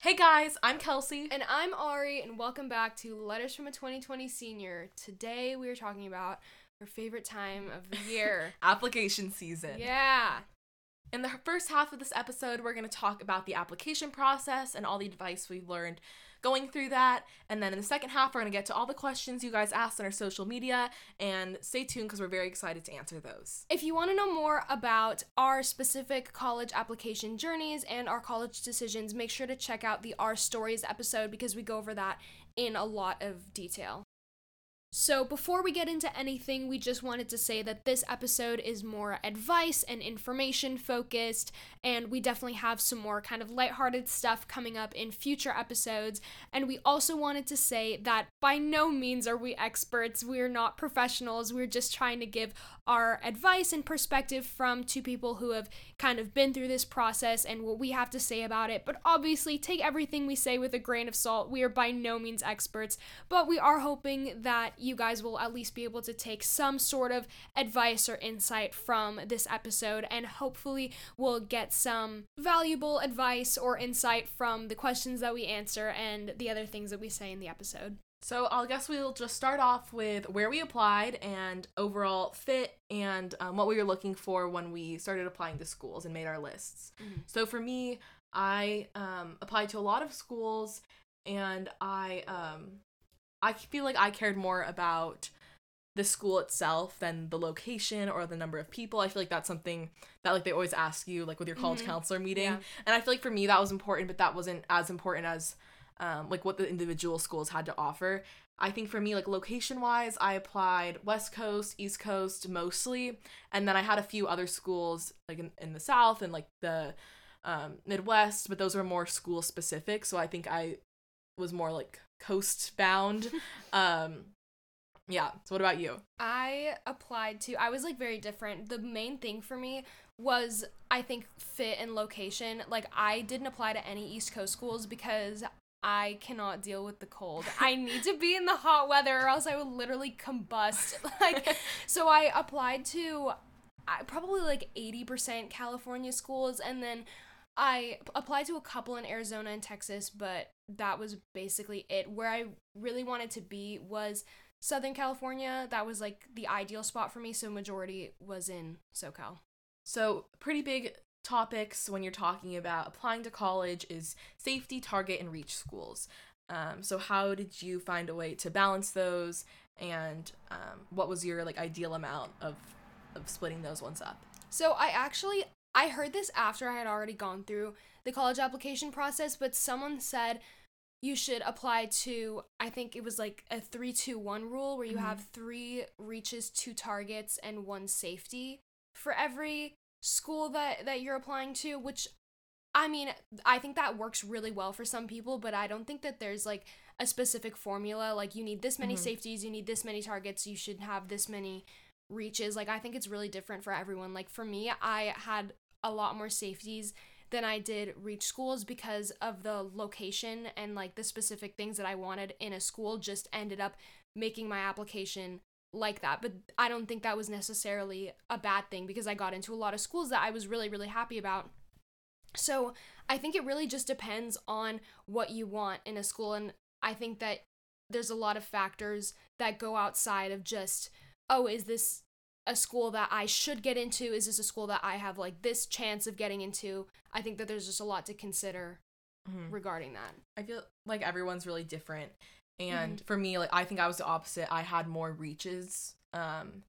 Hey guys, I'm Kelsey. And I'm Ari, and welcome back to Letters from a 2020 Senior. Today we are talking about our favorite time of the year. Application season. yeah. In the first half of this episode, we're going to talk about the application process and all the advice we've learned going through that. And then in the second half, we're going to get to all the questions you guys asked on our social media. And stay tuned because we're very excited to answer those. If you want to know more about our specific college application journeys and our college decisions, make sure to check out the Our Stories episode because we go over that in a lot of detail. So, before we get into anything, we just wanted to say that this episode is more advice and information focused, and we definitely have some more kind of lighthearted stuff coming up in future episodes. And we also wanted to say that by no means are we experts, we're not professionals, we're just trying to give our advice and perspective from two people who have kind of been through this process and what we have to say about it. But obviously, take everything we say with a grain of salt. We are by no means experts, but we are hoping that you guys will at least be able to take some sort of advice or insight from this episode, and hopefully, we'll get some valuable advice or insight from the questions that we answer and the other things that we say in the episode. So I guess we'll just start off with where we applied and overall fit and um, what we were looking for when we started applying to schools and made our lists. Mhm. So for me, I um, applied to a lot of schools and I um, I feel like I cared more about the school itself than the location or the number of people. I feel like that's something that like they always ask you like with your college Mhm. counselor meeting. Yeah. And I feel like for me that was important, but that wasn't as important as um, like what the individual schools had to offer. I think for me, like location wise, I applied West Coast, East Coast mostly, and then I had a few other schools like in, in the South and like the um, Midwest, but those were more school specific. So I think I was more like coast bound. um, yeah. So what about you? I applied to, I was like very different. The main thing for me was, I think, fit and location. Like, I didn't apply to any East Coast schools because I cannot deal with the cold. I need to be in the hot weather or else I would literally combust. Like, so I applied to I, probably like 80% California schools and then I applied to a couple in Arizona and Texas, but that was basically it. Where I really wanted to be was Southern California. That was like the ideal spot for me, so majority was in SoCal. So, pretty big topics when you're talking about applying to college is safety, target, and reach schools. Um, so, how did you find a way to balance those, and um, what was your like ideal amount of of splitting those ones up? So I actually I heard this after I had already gone through the college application process, but someone said you should apply to I think it was like a 3-2-1 rule where you Mhm. have 3 reaches, 2 targets and 1 safety for every school that that you're applying to, which I mean, I think that works really well for some people, but I don't think that there's like a specific formula like you need this many Mhm. safeties, you need this many targets, you should have this many reaches. Like I think it's really different for everyone. Like for me, I had a lot more safeties than I did reach schools because of the location and like the specific things that I wanted in a school just ended up making my application like that. But I don't think that was necessarily a bad thing because I got into a lot of schools that I was really really happy about. So, I think it really just depends on what you want in a school and I think that there's a lot of factors that go outside of just oh, is this a school that I should get into? Is this a school that I have like this chance of getting into? I think that there's just a lot to consider Mhm. regarding that. I feel like everyone's really different. And for me, like I think I was the opposite. I had more reaches. Um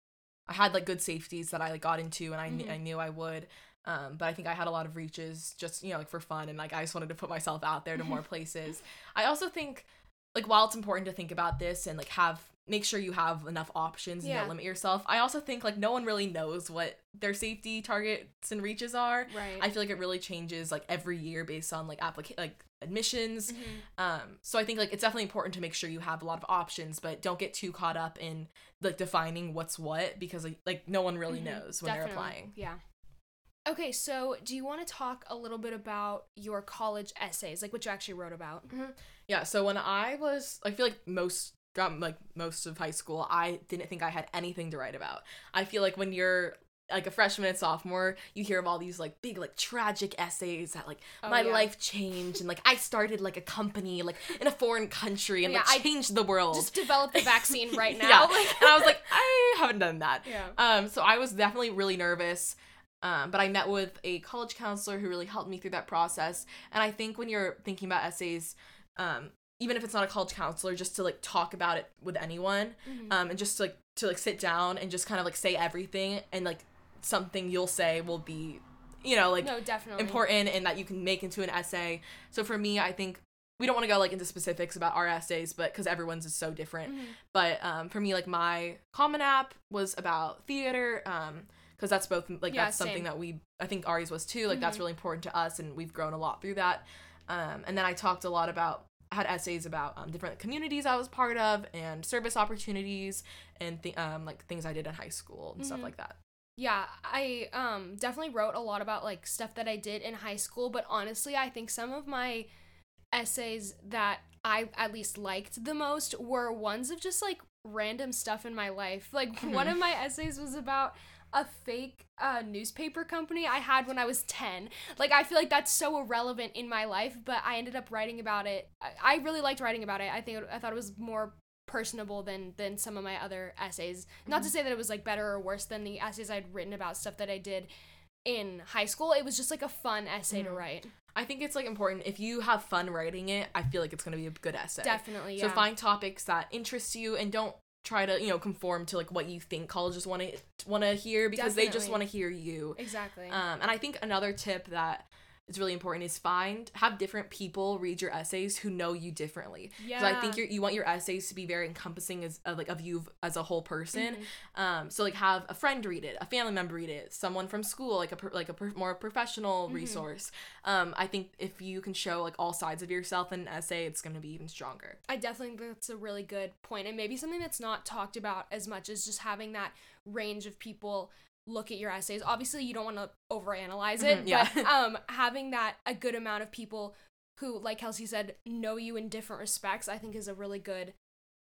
I had like good safeties that I like got into and I Mhm. I knew I would. Um but I think I had a lot of reaches just, you know, like for fun and like I just wanted to put myself out there to more places. I also think like while it's important to think about this and like have make sure you have enough options and Yeah. don't limit yourself. I also think like no one really knows what their safety targets and reaches are. Right. I feel like it really changes like every year based on like applica- like admissions. Mhm. Um, so I think like it's definitely important to make sure you have a lot of options, but don't get too caught up in like defining what's what because like, like no one really Mhm. knows when they're applying. Yeah. Okay, so do you want to talk a little bit about your college essays, like what you actually wrote about? Yeah. So when I was, I feel like most throughout like most of high school, I didn't think I had anything to write about. I feel like when you're like a freshman and sophomore, you hear of all these like big like tragic essays that like Oh, my yeah. life changed and like I started like a company like in a foreign country and Yeah, like I changed the world. Just develop the vaccine right now. yeah. Like, and I was like, I haven't done that. yeah. Um, so I was definitely really nervous. Um, but I met with a college counselor who really helped me through that process. And I think when you're thinking about essays, um, even if it's not a college counselor, just to like talk about it with anyone, Mhm. um, and just to, like to like sit down and just kind of like say everything and like something you'll say will be, you know, like no, definitely. important and that you can make into an essay. So for me, I think we don't want to go like into specifics about our essays, but because everyone's is so different. Mhm. But um, for me, like my Common App was about theater, um, because that's both like Yeah, that's something that we I think Ari's was too. Like that's Mhm. really important to us, and we've grown a lot through that. Um, and then I talked a lot about had essays about um, different communities I was part of and service opportunities and th- um, like things I did in high school and stuff Mhm. like that. Yeah, I um definitely wrote a lot about like stuff that I did in high school, but honestly, I think some of my essays that I at least liked the most were ones of just like random stuff in my life. Like one Mhm. of my essays was about a fake uh, newspaper company I had when I was 10. Like, I feel like that's so irrelevant in my life, but I ended up writing about it. I, I really liked writing about it. I think it, I thought it was more personable than than some of my other essays. Not to say that it was like better or worse than the essays I'd written about stuff that I did in high school. It was just like a fun essay to Mhm. write. I think it's like important if you have fun writing it. I feel like it's gonna be a good essay. Definitely, yeah. So find topics that interest you and don't try to you know conform to like what you think colleges want to want to hear because they just want to hear you. exactly. Um, and I think another tip that is really important is find have different people read your essays who know you differently. yeah. So I think you you want your essays to be very encompassing as of, like of you as a whole person. Mhm. Um, so like have a friend read it, a family member read it, someone from school like a like a per, more professional Mhm. resource. Um, I think if you can show like all sides of yourself in an essay, it's gonna be even stronger. I definitely think that's a really good point, and maybe something that's not talked about as much is just having that range of people look at your essays. Obviously, you don't want to overanalyze it, Mhm, yeah. but um, having that a good amount of people who, like Kelsey said, know you in different respects, I think is a really good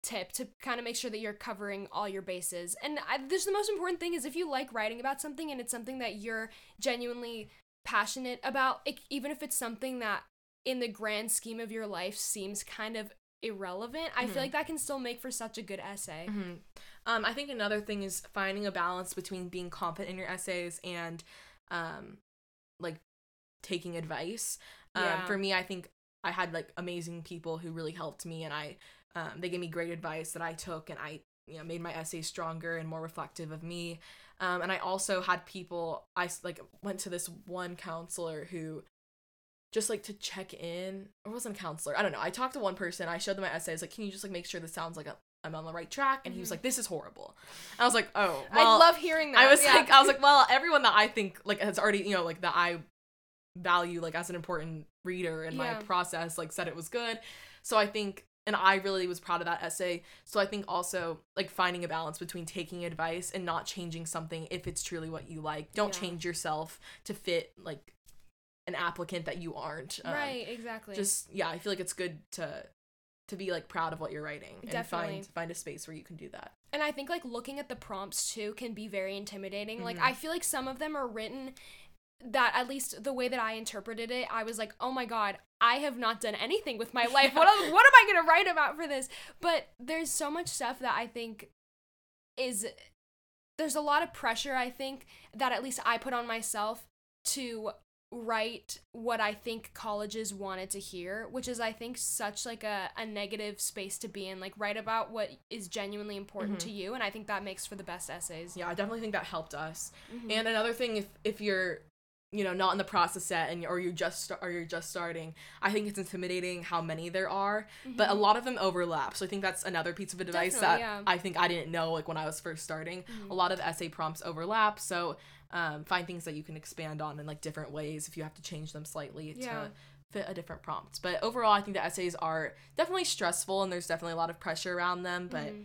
tip to kind of make sure that you're covering all your bases. And I, this the most important thing is if you like writing about something and it's something that you're genuinely passionate about, it, even if it's something that in the grand scheme of your life seems kind of irrelevant, I Mhm. feel like that can still make for such a good essay. hmm Um, I think another thing is finding a balance between being confident in your essays and, um, like taking advice. Um, Yeah. For me, I think I had like amazing people who really helped me, and I, um, they gave me great advice that I took, and I, you know, made my essays stronger and more reflective of me. Um, and I also had people. I like went to this one counselor who just like to check in or wasn't a counselor i don't know i talked to one person i showed them my essays like can you just like make sure this sounds like i i'm on the right track and he was Mhm. like this is horrible i was like oh I love hearing that. i was yeah. like i was like well everyone that i think like has already you know like that i value like as an important reader in Yeah. my process like said it was good so i think and i really was proud of that essay so i think also like finding a balance between taking advice and not changing something if it's truly what you like don't Yeah. change yourself to fit like an applicant that you aren't um, right, exactly. just yeah i feel like it's good to to be like proud of what you're writing and Definitely. find find a space where you can do that And I think like looking at the prompts too can be very intimidating. Like Mhm. I feel like some of them are written that at least the way that I interpreted it, I was like, "Oh my god, I have not done anything with my life. What am- what am I going to write about for this?" But there's so much stuff that I think is there's a lot of pressure I think that at least I put on myself to write what I think colleges wanted to hear, which is I think such like a, a negative space to be in. Like write about what is genuinely important Mhm. to you, and I think that makes for the best essays. yeah i definitely think that helped us Mhm. and another thing if if you're you know not in the process yet and or you just sta- or you're just starting i think it's intimidating how many there are but a Mhm. lot of them overlap so i think that's another piece of advice Definitely, that yeah. i think i didn't know like when i was first starting Mhm. a lot of essay prompts overlap so um, find things that you can expand on in like different ways if you have to change them slightly Yeah. to fit a different prompt but overall i think the essays are definitely stressful and there's definitely a lot of pressure around them but Mhm.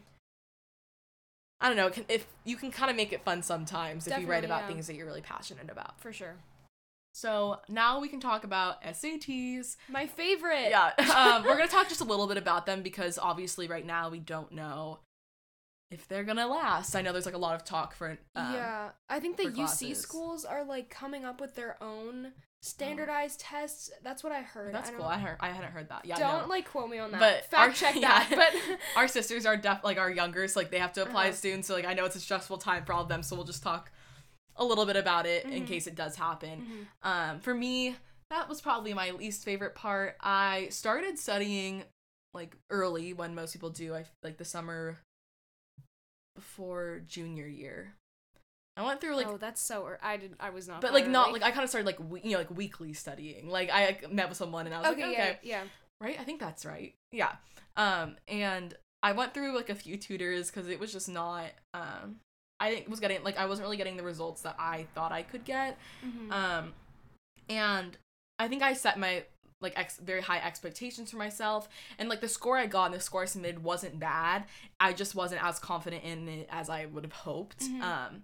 i don't know can, if you can kind of make it fun sometimes if you write about yeah. things that you're really passionate about for sure. So now we can talk about sats My favorite. yeah um, we're gonna talk just a little bit about them because obviously right now we don't know if they're gonna last. I know there's like a lot of talk for um, yeah, I think the UC classes. schools are like coming up with their own standardized tests. That's what I heard. That's I cool. don't- I heard I hadn't heard that. Yeah, don't no. like quote me on that. But fact our- check yeah. that. But our sisters are def like our younger, so like they have to apply Uh-huh. soon. So like I know it's a stressful time for all of them. So we'll just talk a little bit about it in Mhm. case it does happen. Mhm. Um, for me, that was probably my least favorite part. I started studying like early when most people do. I like the summer before junior year. I went through like oh, that's so. ear- I did. I was not. but like not like I kind of started like we- you know like weekly studying. Like I like, met with someone and I was Okay, like yeah, okay, yeah. right? I think that's right. Yeah. Um and I went through like a few tutors cuz it was just not um I was getting like I wasn't really getting the results that I thought I could get. Mhm. Um and I think I set my like ex- very high expectations for myself and like the score I got and the score I submitted wasn't bad. I just wasn't as confident in it as I would have hoped. Mhm. Um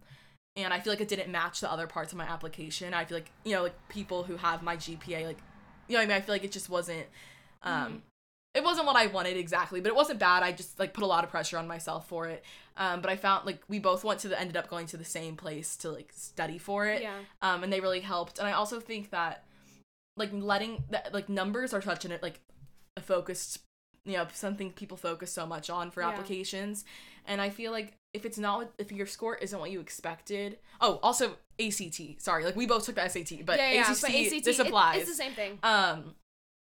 and I feel like it didn't match the other parts of my application. I feel like, you know, like people who have my GPA like you know I mean? I feel like it just wasn't um Mhm. It wasn't what I wanted exactly, but it wasn't bad. I just like put a lot of pressure on myself for it. Um but I found like we both went to the ended up going to the same place to like study for it yeah. um, and they really helped. And I also think that like letting that like numbers are such an like a focused you know something people focus so much on for Yeah. applications and i feel like if it's not if your score isn't what you expected oh also act sorry like we both took the sat but, yeah, yeah, ACT, but ACT this it- applies it's the same thing. um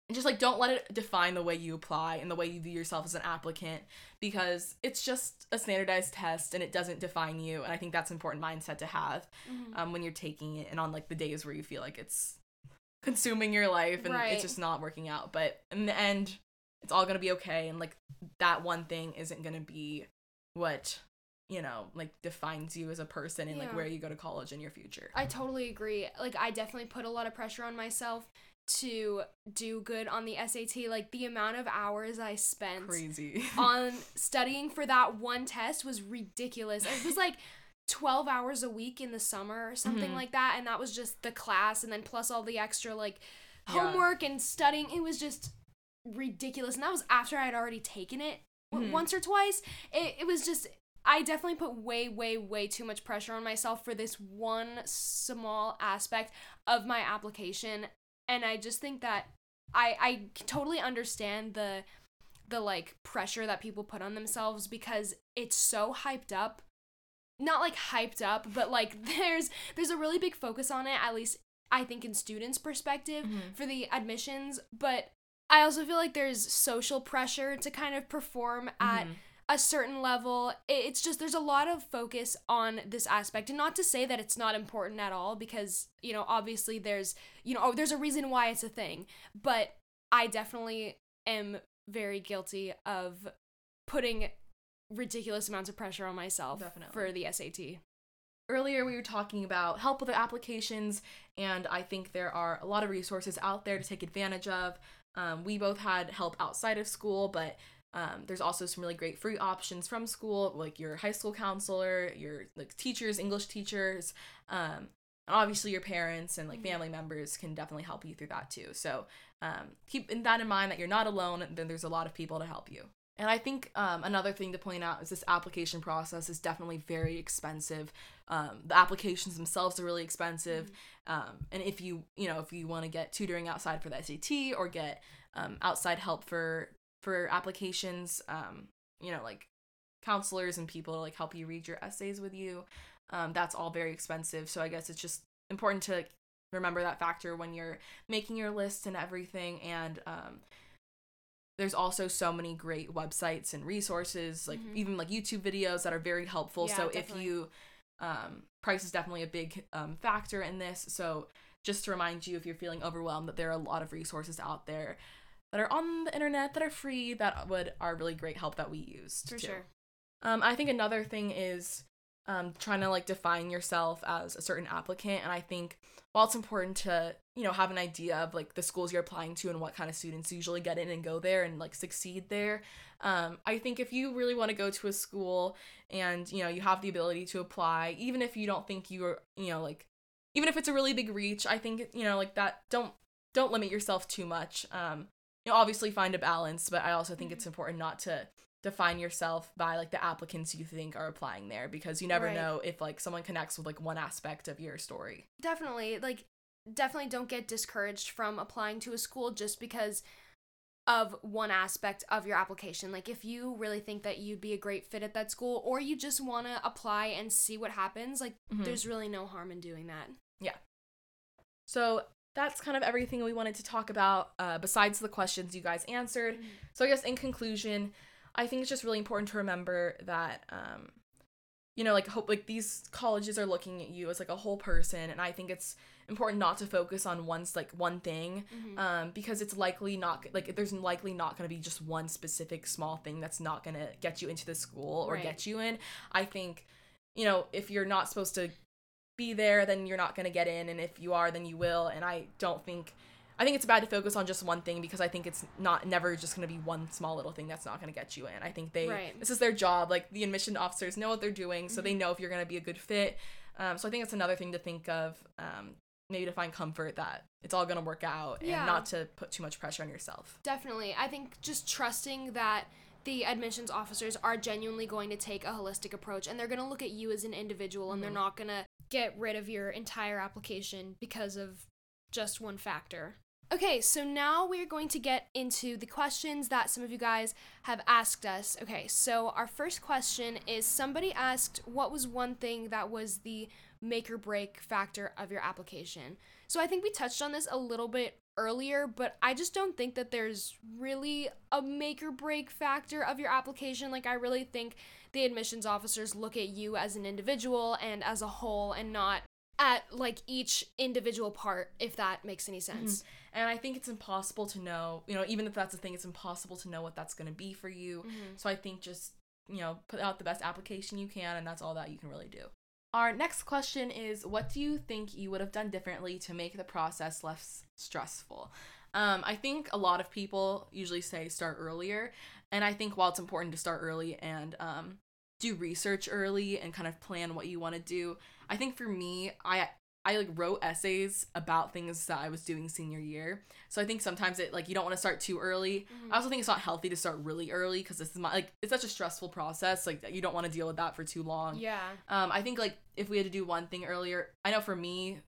and just like don't let it define the way you apply and the way you view yourself as an applicant because it's just a standardized test and it doesn't define you and i think that's an important mindset to have Mhm. um when you're taking it and on like the days where you feel like it's consuming your life and Right. it's just not working out but in the end it's all gonna be okay and like that one thing isn't gonna be what you know like defines you as a person and like where you go to college in your future I totally agree. Like I definitely put a lot of pressure on myself to do good on the SAT. Like the amount of hours I spent crazy on studying for that one test was ridiculous. It was like 12 hours a week in the summer or something Mhm. like that and that was just the class and then plus all the extra like Yeah. homework and studying. It was just ridiculous. And that was after I had already taken it Mhm. once or twice. It it was just I definitely put way, way, way too much pressure on myself for this one small aspect of my application. And I just think that I I totally understand the the like pressure that people put on themselves because it's so hyped up. Not like hyped up, but like there's there's a really big focus on it, at least I think in students' perspective Mhm. for the admissions, but I also feel like there's social pressure to kind of perform at Mhm. A certain level. It's just there's a lot of focus on this aspect, and not to say that it's not important at all, because you know obviously there's you know oh, there's a reason why it's a thing, but I definitely am very guilty of putting ridiculous amounts of pressure on myself Definitely. for the SAT. earlier we were talking about help with the applications and i think there are a lot of resources out there to take advantage of um, we both had help outside of school but um, there's also some really great free options from school like your high school counselor your like teachers english teachers um, and obviously your parents and like Mhm. family members can definitely help you through that too so um, keep in that in mind that you're not alone and then there's a lot of people to help you and I think um, another thing to point out is this application process is definitely very expensive. Um, the applications themselves are really expensive, um, and if you you know if you want to get tutoring outside for the SAT or get um, outside help for for applications, um, you know like counselors and people to like help you read your essays with you, um, that's all very expensive. So I guess it's just important to remember that factor when you're making your list and everything and um, there's also so many great websites and resources like Mhm. even like youtube videos that are very helpful Yeah, so definitely. if you um, price is definitely a big um, factor in this so just to remind you if you're feeling overwhelmed that there are a lot of resources out there that are on the internet that are free that would are really great help that we used For too. sure. Um, I think another thing is um, trying to like define yourself as a certain applicant, and I think while it's important to you know have an idea of like the schools you're applying to and what kind of students usually get in and go there and like succeed there, um, I think if you really want to go to a school and you know you have the ability to apply, even if you don't think you are you know like even if it's a really big reach, I think you know like that don't don't limit yourself too much. Um, you know, obviously find a balance, but I also think it's important not to define yourself by like the applicants you think are applying there because you never Right. know if like someone connects with like one aspect of your story. definitely like definitely don't get discouraged from applying to a school just because of one aspect of your application like if you really think that you'd be a great fit at that school or you just want to apply and see what happens like Mhm. there's really no harm in doing that Yeah. So that's kind of everything we wanted to talk about uh, besides the questions you guys answered. So I guess in conclusion, I think it's just really important to remember that um, you know, like hope like these colleges are looking at you as like a whole person, and I think it's important not to focus on one's like one thing Mhm. um, because it's likely not like there's likely not going to be just one specific small thing that's not going to get you into the school or Right. get you in. I think you know if you're not supposed to be there, then you're not going to get in, and if you are, then you will. And I don't think. I think it's bad to focus on just one thing because I think it's not never just going to be one small little thing that's not going to get you in. I think they Right. this is their job. Like the admission officers know what they're doing, so they Mm-hmm. know if you're going to be a good fit. Um, so I think it's another thing to think of. Um, maybe to find comfort that it's all going to work out and not to put too much pressure on yourself. Definitely. I think just trusting that the admissions officers are genuinely going to take a holistic approach and they're going to look at you as an individual and they're Mhm. not going to get rid of your entire application because of just one factor. Okay, so now we're going to get into the questions that some of you guys have asked us. Okay, so our first question is somebody asked what was one thing that was the make or break factor of your application. So I think we touched on this a little bit earlier, but I just don't think that there's really a make or break factor of your application. Like, I really think the admissions officers look at you as an individual and as a whole and not at like each individual part, if that makes any sense. And I think it's impossible to know, you know, even if that's a thing, it's impossible to know what that's going to be for you. Mhm. So I think just, you know, put out the best application you can, and that's all that you can really do. Our next question is What do you think you would have done differently to make the process less stressful? Um, I think a lot of people usually say start earlier. And I think while it's important to start early and um, do research early and kind of plan what you want to do, I think for me, I I like wrote essays about things that I was doing senior year. So I think sometimes it like you don't want to start too early. I also think it's not healthy to start really early because this is my like it's such a stressful process. Like you don't want to deal with that for too long. Yeah. Um, I think like if we had to do one thing earlier, I know for me,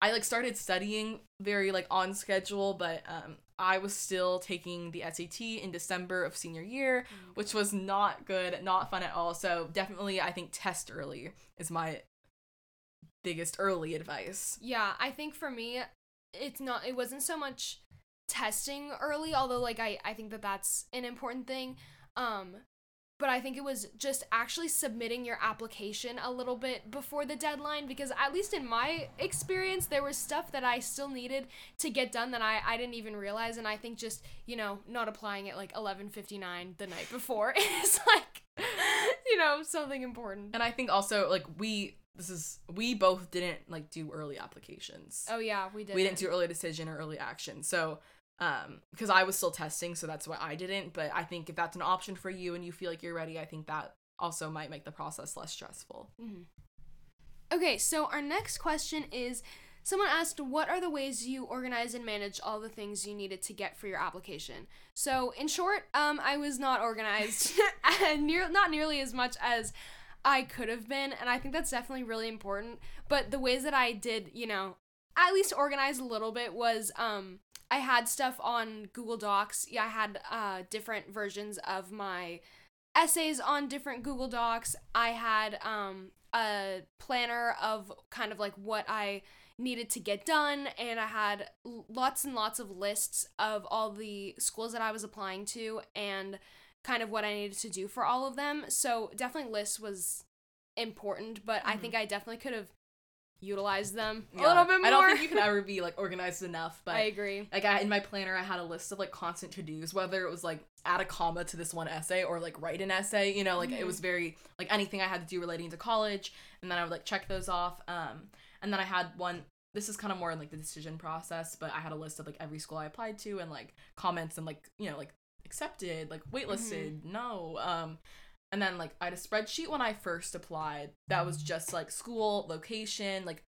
I like started studying very like on schedule, but um, I was still taking the SAT in December of senior year, which was not good, not fun at all. So definitely, I think test early is my biggest early advice. Yeah, I think for me, it's not. It wasn't so much testing early, although like I I think that that's an important thing. Um, but I think it was just actually submitting your application a little bit before the deadline because at least in my experience, there was stuff that I still needed to get done that I I didn't even realize, and I think just you know not applying at like eleven fifty nine the night before is like you know something important. And I think also like we this is we both didn't like do early applications. Oh yeah, we did. we didn't do early decision or early action. So um because I was still testing, so that's why I didn't. But I think if that's an option for you and you feel like you're ready, I think that also might make the process less stressful. Mm-hmm. Okay, so our next question is someone asked, What are the ways you organize and manage all the things you needed to get for your application? So, in short, um, I was not organized, near, not nearly as much as I could have been, and I think that's definitely really important. But the ways that I did, you know, at least organize a little bit was um, I had stuff on Google Docs. Yeah, I had uh, different versions of my essays on different Google Docs. I had um, a planner of kind of like what I needed to get done, and I had lots and lots of lists of all the schools that I was applying to and kind of what I needed to do for all of them. So definitely lists was important, but I Mhm. think I definitely could have utilized them a little bit more. I don't think you can ever be like organized enough, but I agree. like I, in my planner i had a list of like constant to-dos whether it was like add a comma to this one essay or like write an essay you know like it Mhm. was very like anything i had to do relating to college and then i would like check those off um and then i had one this is kind of more in like the decision process but i had a list of like every school i applied to and like comments and like you know like accepted like waitlisted no um and then like i had a spreadsheet when i first applied that was just like school location like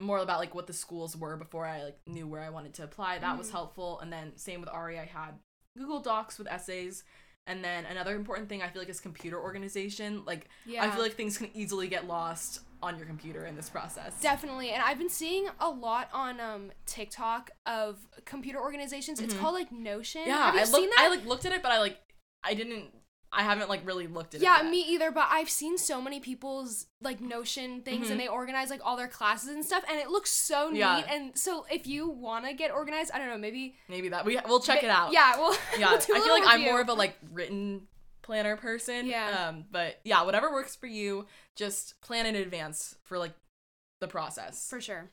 more about like what the schools were before I like knew where I wanted to apply. That was Mhm. helpful. And then same with Ari, I had Google Docs with essays, And then another important thing I feel like is computer organization. Like Yeah. I feel like things can easily get lost on your computer in this process. Definitely. And I've been seeing a lot on um TikTok of computer organizations. It's Mhm. called like Notion. yeah, Have you I seen looked that? I like looked at it but I like I didn't I haven't like really looked at yeah, it. yet. me either, but I've seen so many people's like Notion things Mhm. and they organize like all their classes and stuff and it looks so Yeah. neat. And so if you want to get organized, I don't know, maybe Maybe that we we'll check it out. Yeah, well, yeah we'll i feel like i'm more of a like written planner person Yeah. um but yeah whatever works for you just plan in advance for like the process for sure.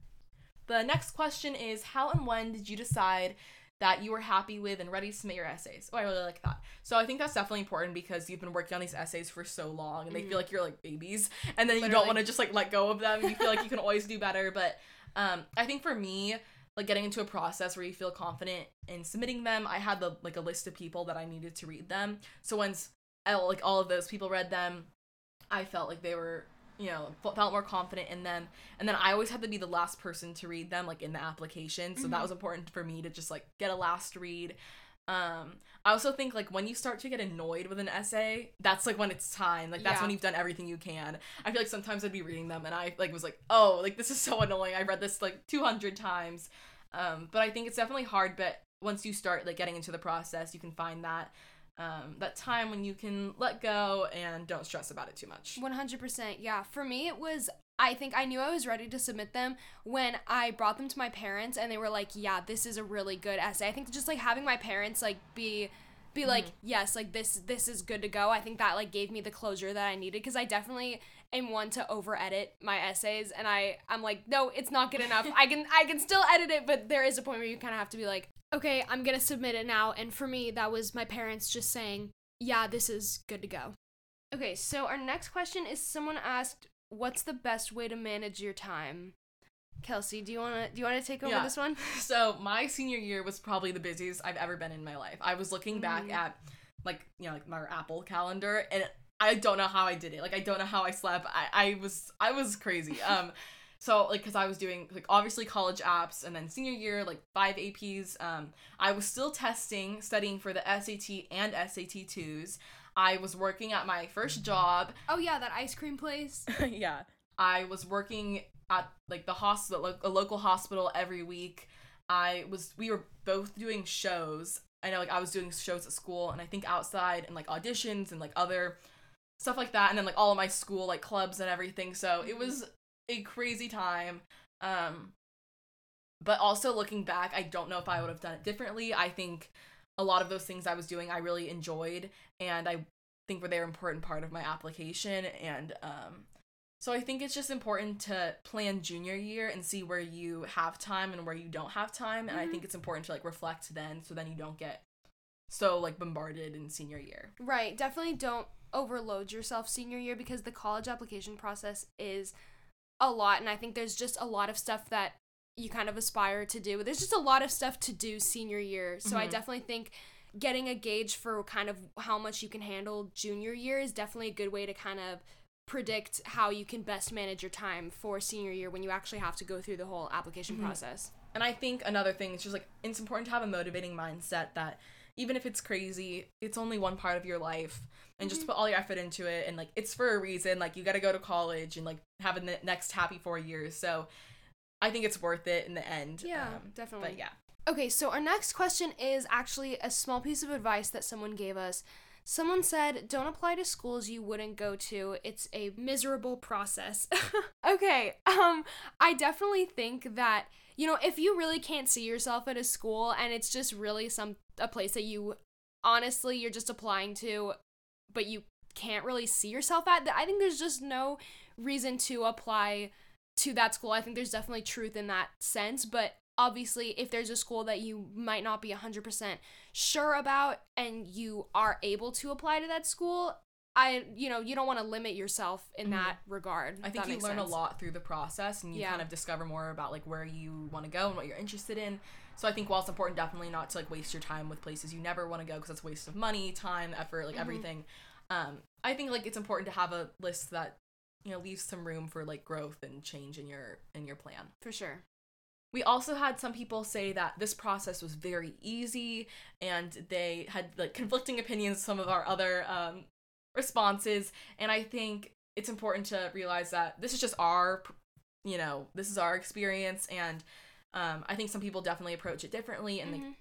the next question is how and when did you decide that you were happy with and ready to submit your essays. Oh i really like that. So i think that's definitely important because you've been working on these essays for so long and they feel like you're like babies. And then you Mm-hmm. Don't want to just like let go of them. You feel like you can always do better. But um i think for me like getting into a process where you feel confident in submitting them i had the like a list of people that i needed to read them. So once I, like all of those people read them i felt like they were you know felt more confident in them. And then i always had to be the last person to read them like in the application. So that Mhm. was important for me to just like get a last read. Um i also think like when you start to get annoyed with an essay that's like when it's time. Like that's Yeah. when you've done everything you can. I feel like sometimes i'd be reading them and i like was like oh like this is so annoying. I read this like 200 times. Um but i think it's definitely hard but once you start like getting into the process you can find that um that time when you can let go and don't stress about it too much 100%. Yeah. For me, it was, I think I knew I was ready to submit them when I brought them to my parents and they were like, yeah, this is a really good essay. I think just like having my parents like be, be like, yes, like this, this is good to go. I think that like gave me the closure that I needed because I definitely am one to over edit my essays and I, I'm like, no, it's not good enough. I can, I can still edit it, but there is a point where you kind of have to be like, okay, I'm going to submit it now. And for me, that was my parents just saying, yeah, this is good to go. Okay, so our next question is someone asked, "What's the best way to manage your time?" Kelsey, do you wanna do you wanna take over Yeah. this one? So my senior year was probably the busiest I've ever been in my life. I was looking back Mm. at like you know like my Apple calendar and I don't know how I did it. Like I don't know how I slept. I, I was I was crazy. Um so like cuz I was doing like obviously college apps and then senior year like 5 APs. Um I was still testing, studying for the SAT and SAT 2s. I was working at my first job Oh yeah, that ice cream place. yeah. I was working at like the hospital, like, a local hospital every week. I was, we were both doing shows. I know, like, I was doing shows at school and I think outside and like auditions and like other stuff like that. And then like all of my school, like clubs and everything. So it was a crazy time. Um, but also looking back, I don't know if I would have done it differently. I think a lot of those things I was doing, I really enjoyed. And I think were they're important part of my application and um so I think it's just important to plan junior year and see where you have time and where you don't have time and I Mhm. think it's important to like reflect then so then you don't get so like bombarded in senior year. right, definitely don't overload yourself senior year because the college application process is a lot, and I think there's just a lot of stuff that you kind of aspire to do. There's just a lot of stuff to do senior year, so I Mhm. definitely think getting a gauge for kind of how much you can handle junior year is definitely a good way to kind of predict how you can best manage your time for senior year when you actually have to go through the whole application Mhm. process. And I think another thing is just like it's important to have a motivating mindset that even if it's crazy, it's only one part of your life and just Mhm. put all your effort into it and like it's for a reason. Like you got to go to college and like have the next happy 4 years. So I think it's worth it in the end. Yeah, Um, definitely. but yeah. Okay, so our next question is actually a small piece of advice that someone gave us. Someone said, Don't apply to schools you wouldn't go to. It's a miserable process. okay, um, I definitely think that, you know, if you really can't see yourself at a school and it's just really some a place that you honestly you're just applying to, but you can't really see yourself at, I think there's just no reason to apply to that school. I think there's definitely truth in that sense, but obviously if there's a school that you might not be 100% sure about and you are able to apply to that school, I you know, you don't want to limit yourself in Mhm. that regard. I think you learn sense. a lot through the process and you Yeah. kind of discover more about like where you want to go and what you're interested in. So I think while it's important definitely not to like waste your time with places you never want to go because that's a waste of money, time, effort, like Mhm. everything. Um I think like it's important to have a list that you know leaves some room for like growth and change in your in your plan. For sure. we also had some people say that this process was very easy and they had like conflicting opinions some of our other um, responses and i think it's important to realize that this is just our you know this is our experience and um, i think some people definitely approach it differently and Mhm. like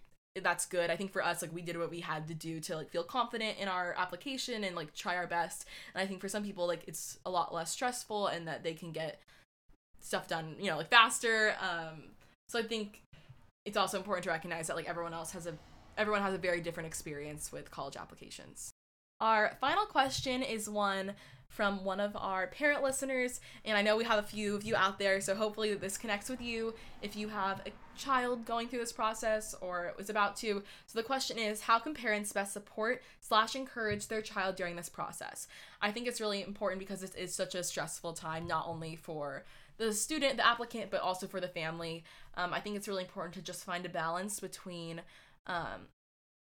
that's good i think for us like we did what we had to do to like feel confident in our application and like try our best and i think for some people like it's a lot less stressful and that they can get stuff done you know like faster um so i think it's also important to recognize that like everyone else has a everyone has a very different experience with college applications our final question is one from one of our parent listeners and i know we have a few of you out there so hopefully this connects with you. If you have a child going through this process or is about to so the question is how can parents best support slash encourage their child during this process? I think it's really important because it is such a stressful time not only for the student the applicant but also for the family. Um, i think it's really important to just find a balance between um,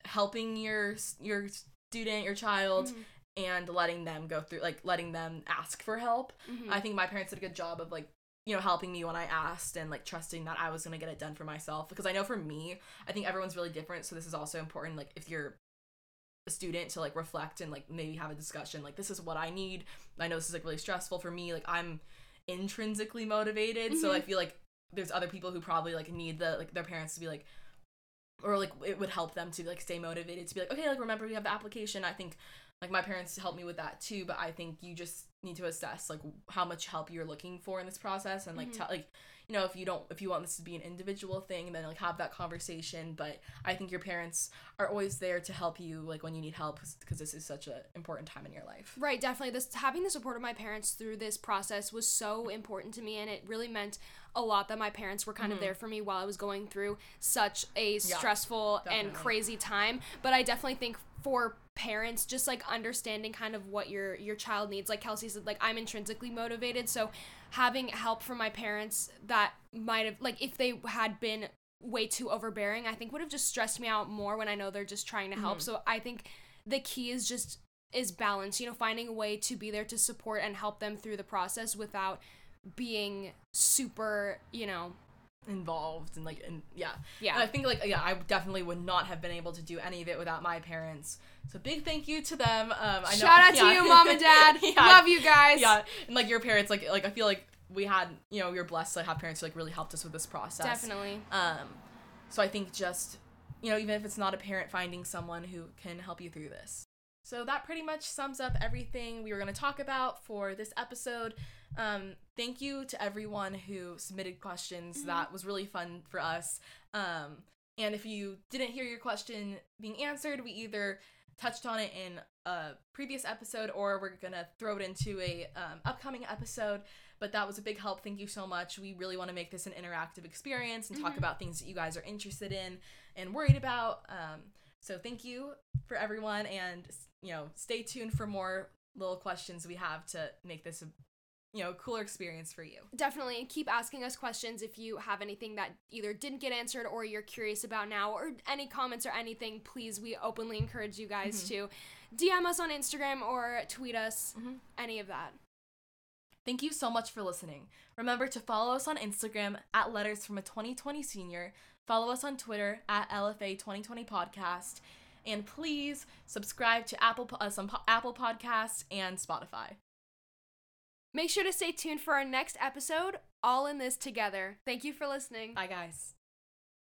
helping your your student your child Mhm. and letting them go through like letting them ask for help Mhm. i think my parents did a good job of like you know helping me when i asked and like trusting that i was to get it done for myself because i know for me i think everyone's really different so this is also important like if you're a student to like reflect and like maybe have a discussion like this is what i need i know this is like really stressful for me like i'm intrinsically motivated so Mhm. i feel like there's other people who probably like need the like their parents to be like or like it would help them to like stay motivated to be like okay like remember we have the application i think like my parents helped me with that too but i think you just need to assess like how much help you're looking for in this process and like Mhm. tell like you know if you don't if you want this to be an individual thing then like have that conversation but i think your parents are always there to help you like when you need help because this is such an important time in your life Right, definitely. This having the support of my parents through this process was so important to me, and it really meant a lot that my parents were kind of Mhm. there for me while I was going through such a Yeah, stressful and crazy time. But I definitely think for parents, just like understanding kind of what your your child needs, like Kelsey said, like I'm intrinsically motivated, so having help from my parents that might have like if they had been way too overbearing, I think would have just stressed me out more when I know they're just trying to help. Mhm. So I think the key is just is balance, you know, finding a way to be there to support and help them through the process without being super, you know, involved and like and yeah yeah. And I think like yeah, I definitely would not have been able to do any of it without my parents. So big thank you to them. Um, I know, Shout out yeah. to you, mom and dad. Yeah. Love you guys. Yeah, and like your parents, like like I feel like we had you know we are blessed to have parents who like really helped us with this process. Definitely. Um, so I think just you know even if it's not a parent, finding someone who can help you through this. So that pretty much sums up everything we were going to talk about for this episode. Um, thank you to everyone who submitted questions. Mhm. That was really fun for us. Um, and if you didn't hear your question being answered, we either touched on it in a previous episode or we're gonna throw it into a um, upcoming episode. But that was a big help. Thank you so much. We really want to make this an interactive experience and talk Mhm. about things that you guys are interested in and worried about. Um, so thank you for everyone, and you know, stay tuned for more little questions we have to make this a you know cooler experience for you. Definitely keep asking us questions if you have anything that either didn't get answered or you're curious about now or any comments or anything. Please, we openly encourage you guys Mhm. to DM us on Instagram or tweet us, Mhm. any of that. Thank you so much for listening. Remember to follow us on Instagram at Letters from a 2020 Senior. Follow us on Twitter at LFA 2020 Podcast. And please subscribe to Apple uh, some po- Apple Podcasts and Spotify. Make sure to stay tuned for our next episode, All in This Together. Thank you for listening. Bye, guys.